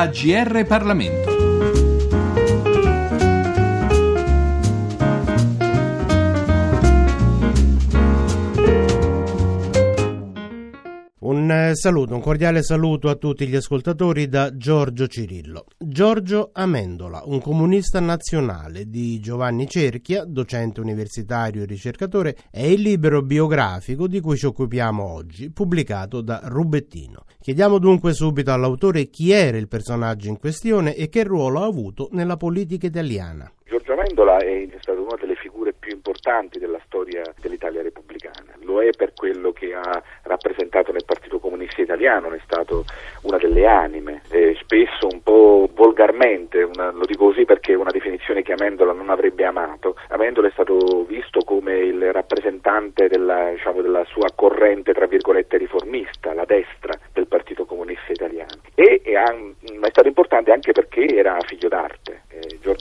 AGR Parlamento. Saluto, un cordiale saluto a tutti gli ascoltatori da Giorgio Cirillo. Giorgio Amendola, un comunista nazionale di Giovanni Cerchia, docente universitario e ricercatore, è il libro biografico di cui ci occupiamo oggi, pubblicato da Rubettino. Chiediamo dunque subito all'autore chi era il personaggio in questione e che ruolo ha avuto nella politica italiana. Giorgio Amendola è stato una delle figure più importanti della storia dell'Italia repubblicana. Lo è per quello che ha rappresentato nel Partito Comunista Italiano, è stato una delle anime, eh, spesso un po' volgarmente, una, lo dico così perché è una definizione che Amendola non avrebbe amato. Amendola è stato visto come il rappresentante della, diciamo, della sua corrente, tra virgolette, riformista, la destra del Partito Comunista Italiano. E è, è stato importante anche perché era figlio d'arte.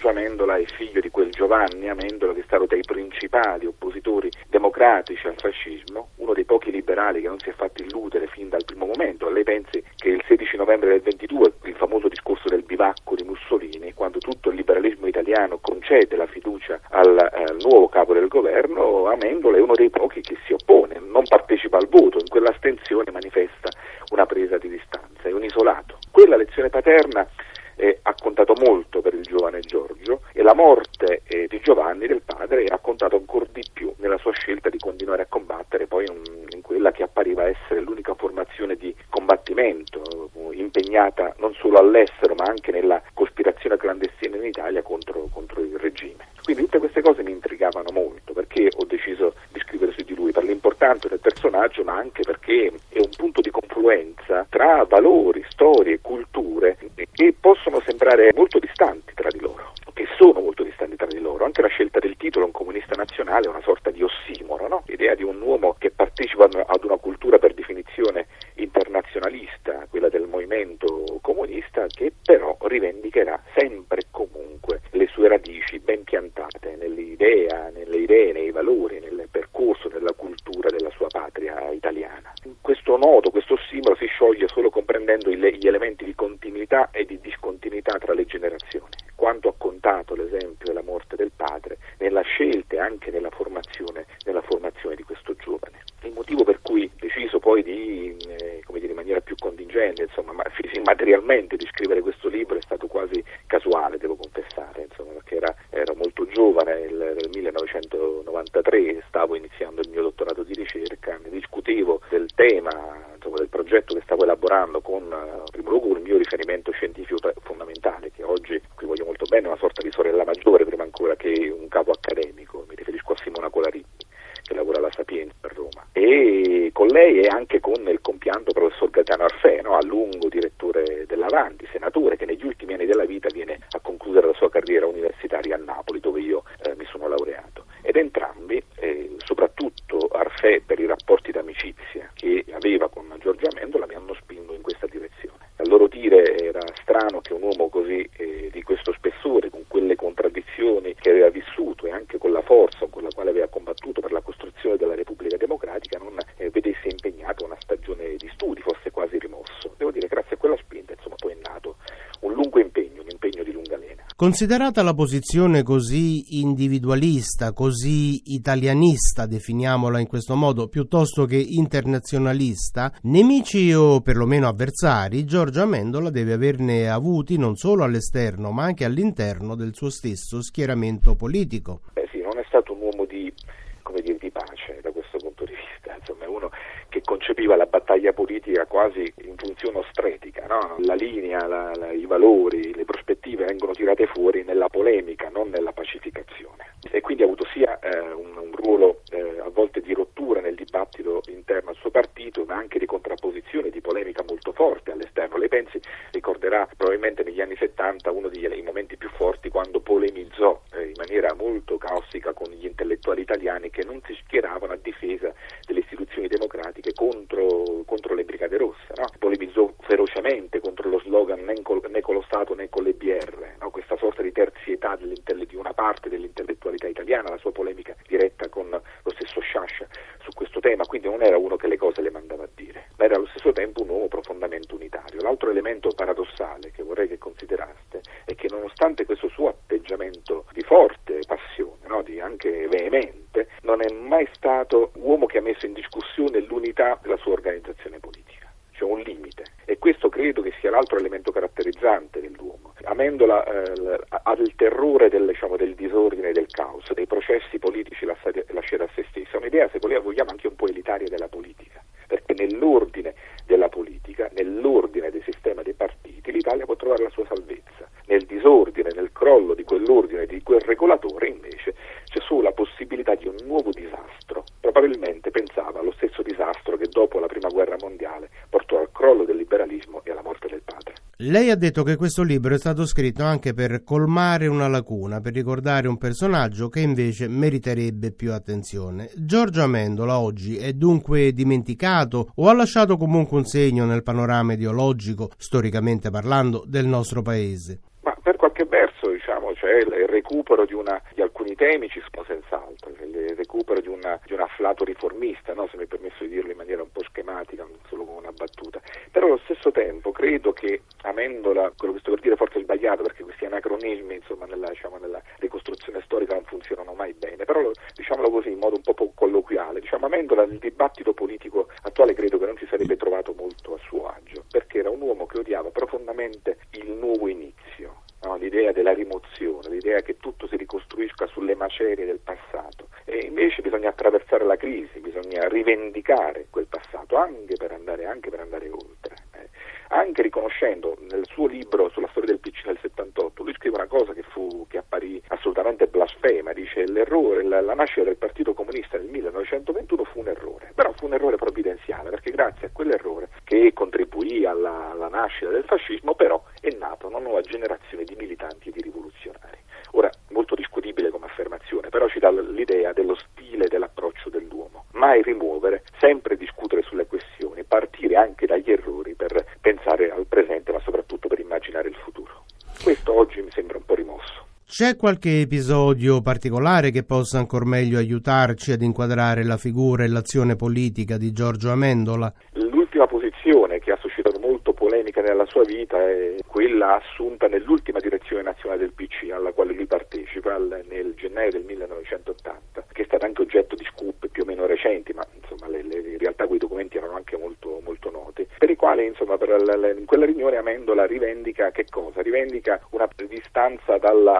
Eh, Amendola è figlio di quel Giovanni Amendola che è stato dai principali oppositori democratici al fascismo, uno dei pochi liberali che non si è fatto illudere fin dal primo momento. Lei pensi che il 16 novembre del 22, il famoso discorso del bivacco di Mussolini, quando tutto il liberalismo italiano concede la fiducia al, al nuovo capo del governo, Amendola è uno dei pochi che si oppone, non partecipa al voto, in quell'astensione manifesta una presa di distanza, è un isolato. Quella lezione paterna eh, ha contato molto per il giovane Giorgio e la morte eh, di Giovanni, del padre, ha contato ancora di più nella sua scelta di continuare a combattere poi in, in quella che appariva essere l'unica formazione di combattimento impegnata non solo all'estero ma anche nella cospirazione clandestina in Italia contro, contro il regime. Quindi tutte queste cose mi intrigavano molto perché ho deciso di scrivere su di lui, per l'importanza del personaggio ma anche perché è un punto di confluenza tra valori, storie, culture che possono sembrare molto distanti tra di loro, che sono molto distanti tra di loro. Anche la scelta del titolo, un comunista nazionale, è una sorta di ossimoro, no? l'idea di un uomo che partecipa ad una cultura per definizione internazionalista, quella del movimento comunista, che però rivendicherà sempre e comunque le sue radici ben piantate nell'idea, nelle idee, nei valori, nel percorso, nella cultura della sua patria italiana. Questo nodo, questo ossimoro si scioglie solo comprendendo gli elementi di continuità e di discontinuità tra le generazioni. Quanto ha contato l'esempio della morte del padre nella scelta e anche nella formazione, nella formazione di questo giovane. Il motivo per cui ho deciso poi di, eh, dire, in maniera più contingente, insomma, ma, materialmente di scrivere questo libro è stato quasi casuale, devo confessare, insomma, perché era, ero molto giovane, nel, nel 1993 stavo iniziando il mio dottorato di ricerca, ne discutevo del tema, insomma, del progetto che stavo elaborando con, in primo luogo, il mio riferimento scientifico fondamentale, che oggi, qui voglio molto bene, è una sorta di sorella maggiore prima ancora che un capo accademico, mi riferisco a Simona Colaritti che lavora alla Sapienza a Roma, e con lei e anche con il compianto professor Gaetano Arfeno, a lungo direttore dell'Avanti, senatore, che negli ultimi anni della vita viene a concludere la sua carriera universitaria a Napoli, dove io eh, mi sono laureato. Ed entrambi, eh, soprattutto Arfè per i rapporti d'amicizia che aveva con Giorgio Amendola, mi hanno spinto in questa direzione. A loro dire era strano che un uomo così eh, di questo spessore, con quelle contraddizioni che aveva vissuto e anche con la forza con la quale aveva combattuto per la costruzione della Repubblica Democratica, non eh, vedesse impegnato una stagione di studi, fosse quasi rimosso. Devo dire, grazie a quella spinta, insomma, poi è nato un lungo impegno, un impegno di lunga lena. Considerata la posizione così individualista, così italianista, definiamola in questo modo, piuttosto che internazionalista, nemici o perlomeno avversari, Giorgio Amendola deve averne avuti non solo all'esterno ma anche all'interno del suo stesso schieramento politico. Beh sì, non è stato un uomo di, dire, di pace da questo punto di vista, insomma è uno che concepiva la battaglia politica quasi in funzione ostretica, no? la linea, la, la, i valori, le prospettive vengono tirate fuori nella polemica, non nella pacificazione. E quindi ha avuto sia eh, un, un, ruolo eh, a volte di rottura nel dibattito interno al suo partito, ma anche di contrapposizione, di polemica molto forte all'esterno. Lei pensi, ricorderà probabilmente negli anni 70 uno dei momenti più forti quando polemizzò eh, in maniera molto caustica con gli intellettuali italiani che non si schieravano a difesa delle istituzioni democratiche contro, contro le Brigate Rosse, no? polemizzò ferocemente contro lo slogan né con, né con lo Stato né con le BR, no? questa sorta di terzietà di una parte dell'intellettualità italiana, la sua polemica diretta con lo stesso Sciascia su questo tema, quindi non era uno che le cose le mandava a dire, ma era allo stesso tempo un uomo profondamente unitario. L'altro elemento paradossale che vorrei che nonostante questo suo atteggiamento di forte passione, no? di anche veemente, non è mai stato uomo che ha messo in discussione l'unità della sua organizzazione politica. C'è un limite e questo credo che sia l'altro elemento caratterizzante dell'uomo. Amendola eh, ha il terrore del, diciamo, del disordine del caos, dei processi politici lasciati, a se stessa, un'idea se vogliamo anche un po' elitaria della politica, perché nell'ordine della politica, nell'ordine del sistema dei partiti, l'Italia può trovare la sua salvezza. Nel disordine, nel crollo di quell'ordine, di quel regolatore, invece, c'è solo la possibilità di un nuovo disastro. Probabilmente pensava allo stesso disastro che dopo la prima guerra mondiale portò al crollo del liberalismo e alla morte. Lei ha detto che questo libro è stato scritto anche per colmare una lacuna, per ricordare un personaggio che invece meriterebbe più attenzione. Giorgio Amendola oggi è dunque dimenticato o ha lasciato comunque un segno nel panorama ideologico, storicamente parlando, del nostro paese? Ma per qualche verso diciamo, c'è il recupero di, una, di alcuni temi, ci sono senz'altro, cioè il recupero di, una, di un afflato riformista, no? se mi è permesso di dirlo in maniera un po' schematica, non solo come una battuta. Però allo stesso tempo credo che Amendola, quello che sto per dire forse è sbagliato perché questi anacronismi insomma, nella, diciamo, nella, ricostruzione storica non funzionano mai bene, però diciamolo così in modo un po' colloquiale, diciamo Amendola nel dibattito politico attuale credo che non si sarebbe trovato molto a suo agio, perché era un uomo che odiava profondamente il nuovo inizio. No, l'idea della rimozione, l'idea che tutto si ricostruisca sulle macerie del passato. E invece bisogna attraversare la crisi, bisogna rivendicare quel passato anche per andare, anche per andare oltre anche riconoscendo nel suo libro sulla storia del PC nel 78, lui scrive una cosa che, fu, che apparì assolutamente blasfema, dice l'errore, la, la nascita del Partito Comunista nel 1921 fu un errore, però fu un errore provvidenziale, perché grazie a quell'errore che contribuì alla, alla nascita del fascismo, però è nata una nuova generazione di militanti e di rivoluzionari. Ora, molto discutibile come affermazione, però ci dà l'idea dello stile dell'approccio dell'uomo. Mai rimuovere, sempre discutere sulle questioni, partire anche dagli errori per pensare al presente, ma soprattutto per immaginare il futuro. Questo oggi mi sembra un po' rimosso. C'è qualche episodio particolare che possa ancora meglio aiutarci ad inquadrare la figura e l'azione politica di Giorgio Amendola? L'ultima posizione che ha suscitato molto polemica nella sua vita è quella assunta nell'ultima direzione nazionale del PC alla quale lui partecipa nel gennaio del 1980, che è stata anche oggetto di scoop più o meno recenti, ma insomma le, le, in realtà quei documenti erano anche molto, molto noti, per i quali insomma per la, in quella riunione Amendola rivendica che cosa? Rivendica una distanza dalla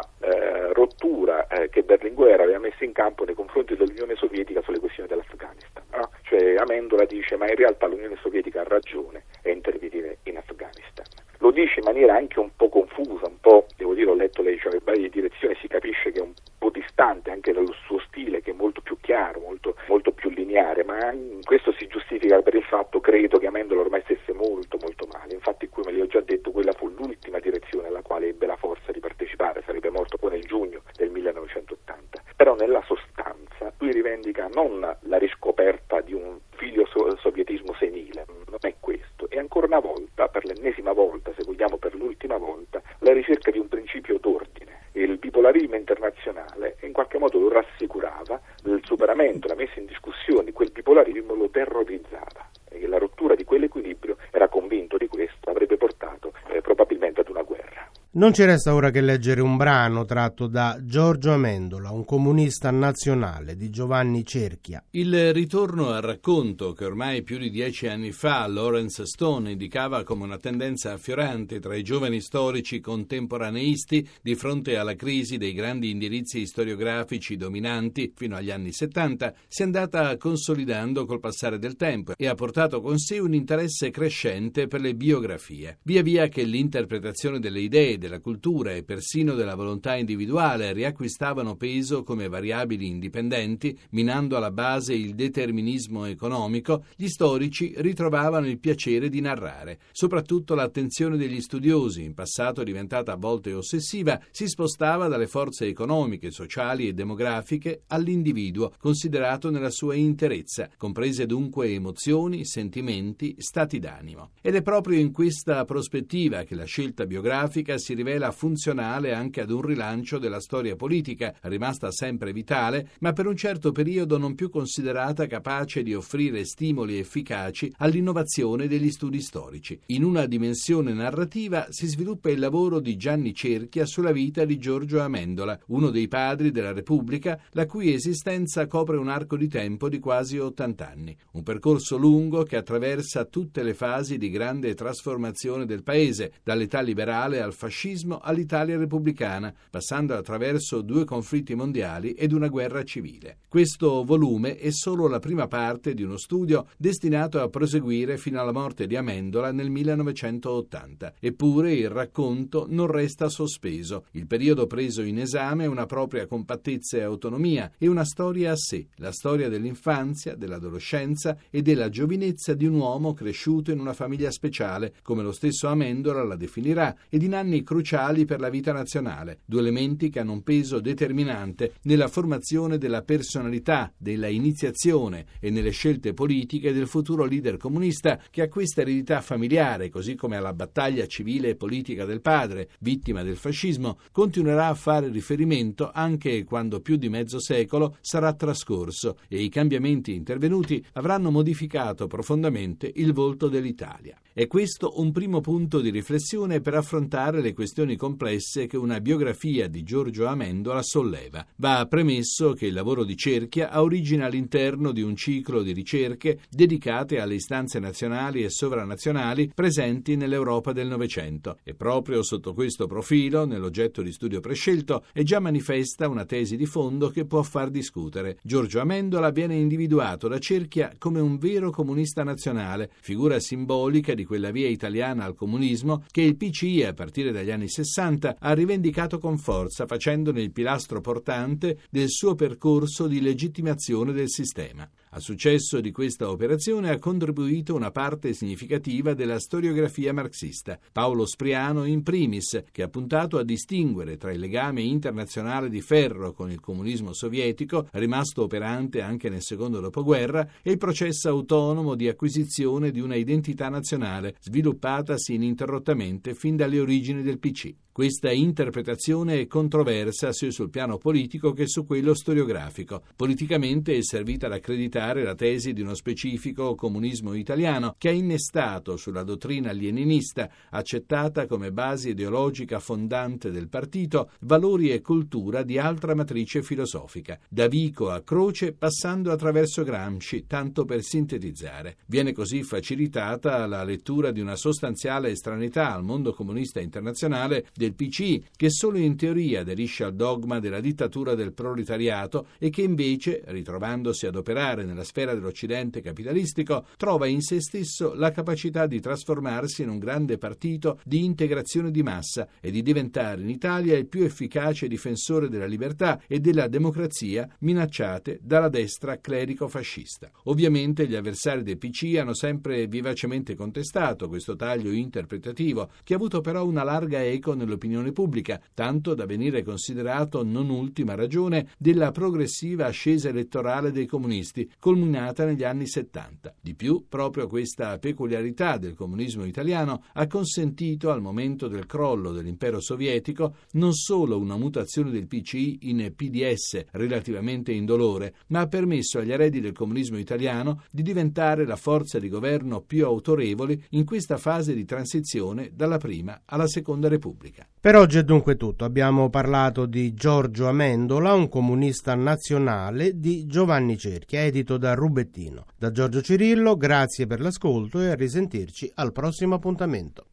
eh, che Berlinguer aveva messo in campo nei confronti dell'Unione Sovietica sulle questioni dell'Afghanistan. No? Cioè Amendola dice ma in realtà l'Unione Sovietica ha ragione e intervenire in Afghanistan. Lo dice in maniera anche un po' confusa, un po', devo dire, ho letto le cioè, varie direzioni, si capisce che è un po' distante anche dal suo stile che è molto più chiaro, molto, molto più lineare, ma questo si giustifica per il fatto, credo, che Amendola ormai stesse molto molto male. Infatti, come le ho già detto, quella fu l'ultima direzione alla quale ebbe la forza di partecipare, sarebbe morto poi nel giugno del 1980. Però nella sostanza lui rivendica non la riscoperta di un figlio sovietismo senile, non è questo, e ancora una volta, per l'ennesima volta, se vogliamo per l'ultima volta, la ricerca di un principio d'ordine. Il bipolarismo internazionale in qualche modo lo rassicurava, il superamento, la messa in discussione di quel bipolarismo lo terrorizzava e la rottura di quell'equilibrio, era convinto di questo, avrebbe portato eh, probabilmente ad una guerra. Non ci resta ora che leggere un brano tratto da Giorgio Amendola, un comunista nazionale di Giovanni Cerchia. Il ritorno al racconto che ormai più di dieci anni fa Lawrence Stone indicava come una tendenza affiorante tra i giovani storici contemporaneisti di fronte alla crisi dei grandi indirizzi storiografici dominanti fino agli anni 70 si è andata consolidando col passare del tempo e ha portato con sé un interesse crescente per le biografie. Via via che l'interpretazione delle idee della cultura e persino della volontà individuale riacquistavano peso come variabili indipendenti, minando alla base il determinismo economico, gli storici ritrovavano il piacere di narrare. Soprattutto l'attenzione degli studiosi, in passato diventata a volte ossessiva, si spostava dalle forze economiche, sociali e demografiche all'individuo, considerato nella sua interezza, comprese dunque emozioni, sentimenti, stati d'animo. Ed è proprio in questa prospettiva che la scelta biografica si rivela funzionale anche ad un rilancio della storia politica, rimasta sempre vitale, ma per un certo periodo non più considerata capace di offrire stimoli efficaci all'innovazione degli studi storici. In una dimensione narrativa si sviluppa il lavoro di Gianni Cerchia sulla vita di Giorgio Amendola, uno dei padri della Repubblica, la cui esistenza copre un arco di tempo di quasi 80 anni. Un percorso lungo che attraversa tutte le fasi di grande trasformazione del paese, dall'età liberale al fascismo all'Italia repubblicana, passando attraverso due conflitti mondiali ed una guerra civile. Questo volume è solo la prima parte di uno studio destinato a proseguire fino alla morte di Amendola nel 1980. Eppure il racconto non resta sospeso. Il periodo preso in esame è una propria compattezza e autonomia e una storia a sé, la storia dell'infanzia, dell'adolescenza e della giovinezza di un uomo cresciuto in una famiglia speciale, come lo stesso Amendola la definirà, ed in anni cruciali per la vita nazionale, due elementi che hanno un peso determinante nella formazione della personalità, della iniziazione e nelle scelte politiche del futuro leader comunista che a questa eredità familiare, così come alla battaglia civile e politica del padre, vittima del fascismo, continuerà a fare riferimento anche quando più di mezzo secolo sarà trascorso e i cambiamenti intervenuti avranno modificato profondamente il volto dell'Italia. È questo un primo punto di riflessione per affrontare le questioni complesse che una biografia di Giorgio Amendola solleva. Va premesso che il lavoro di Cerchia ha origine all'interno di un ciclo di ricerche dedicate alle istanze nazionali e sovranazionali presenti nell'Europa del Novecento e proprio sotto questo profilo, nell'oggetto di studio prescelto, è già manifesta una tesi di fondo che può far discutere. Giorgio Amendola viene individuato da Cerchia come un vero comunista nazionale, figura simbolica di quella via italiana al comunismo che il PCI a partire dagli anni 60 ha rivendicato con forza facendone il pilastro portante del suo percorso di legittimazione del sistema. Al successo di questa operazione ha contribuito una parte significativa della storiografia marxista, Paolo Spriano in primis, che ha puntato a distinguere tra il legame internazionale di ferro con il comunismo sovietico, rimasto operante anche nel secondo dopoguerra, e il processo autonomo di acquisizione di una identità nazionale, sviluppatasi ininterrottamente fin dalle origini del PC. Questa interpretazione è controversa sia sul piano politico che su quello storiografico. Politicamente è servita ad accreditare la tesi di uno specifico comunismo italiano che ha innestato sulla dottrina leninista, accettata come base ideologica fondante del partito, valori e cultura di altra matrice filosofica, da Vico a Croce passando attraverso Gramsci, tanto per sintetizzare. Viene così facilitata la lettura di una sostanziale estranità al mondo comunista internazionale del del PC, che solo in teoria aderisce al dogma della dittatura del proletariato e che invece, ritrovandosi ad operare nella sfera dell'Occidente capitalistico, trova in se stesso la capacità di trasformarsi in un grande partito di integrazione di massa e di diventare in Italia il più efficace difensore della libertà e della democrazia minacciate dalla destra clerico-fascista. Ovviamente gli avversari del PC hanno sempre vivacemente contestato questo taglio interpretativo, che ha avuto però una larga eco nell'opinione dell'opinione pubblica, tanto da venire considerato non ultima ragione della progressiva ascesa elettorale dei comunisti, culminata negli anni 70. Di più, proprio questa peculiarità del comunismo italiano ha consentito al momento del crollo dell'impero sovietico non solo una mutazione del PCI in PDS relativamente indolore, ma ha permesso agli eredi del comunismo italiano di diventare la forza di governo più autorevole in questa fase di transizione dalla prima alla seconda Repubblica. Per oggi è dunque tutto. Abbiamo parlato di Giorgio Amendola, un comunista nazionale, di Giovanni Cerchia, edito da Rubettino. Da Giorgio Cirillo, grazie per l'ascolto e a risentirci al prossimo appuntamento.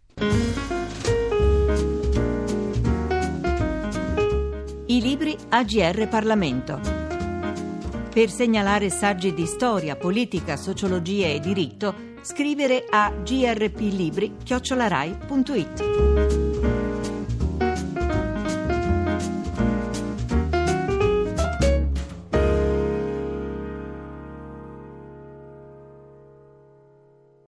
I libri AGR Parlamento. Per segnalare saggi di storia, politica, sociologia e diritto, scrivere a grplibri.it.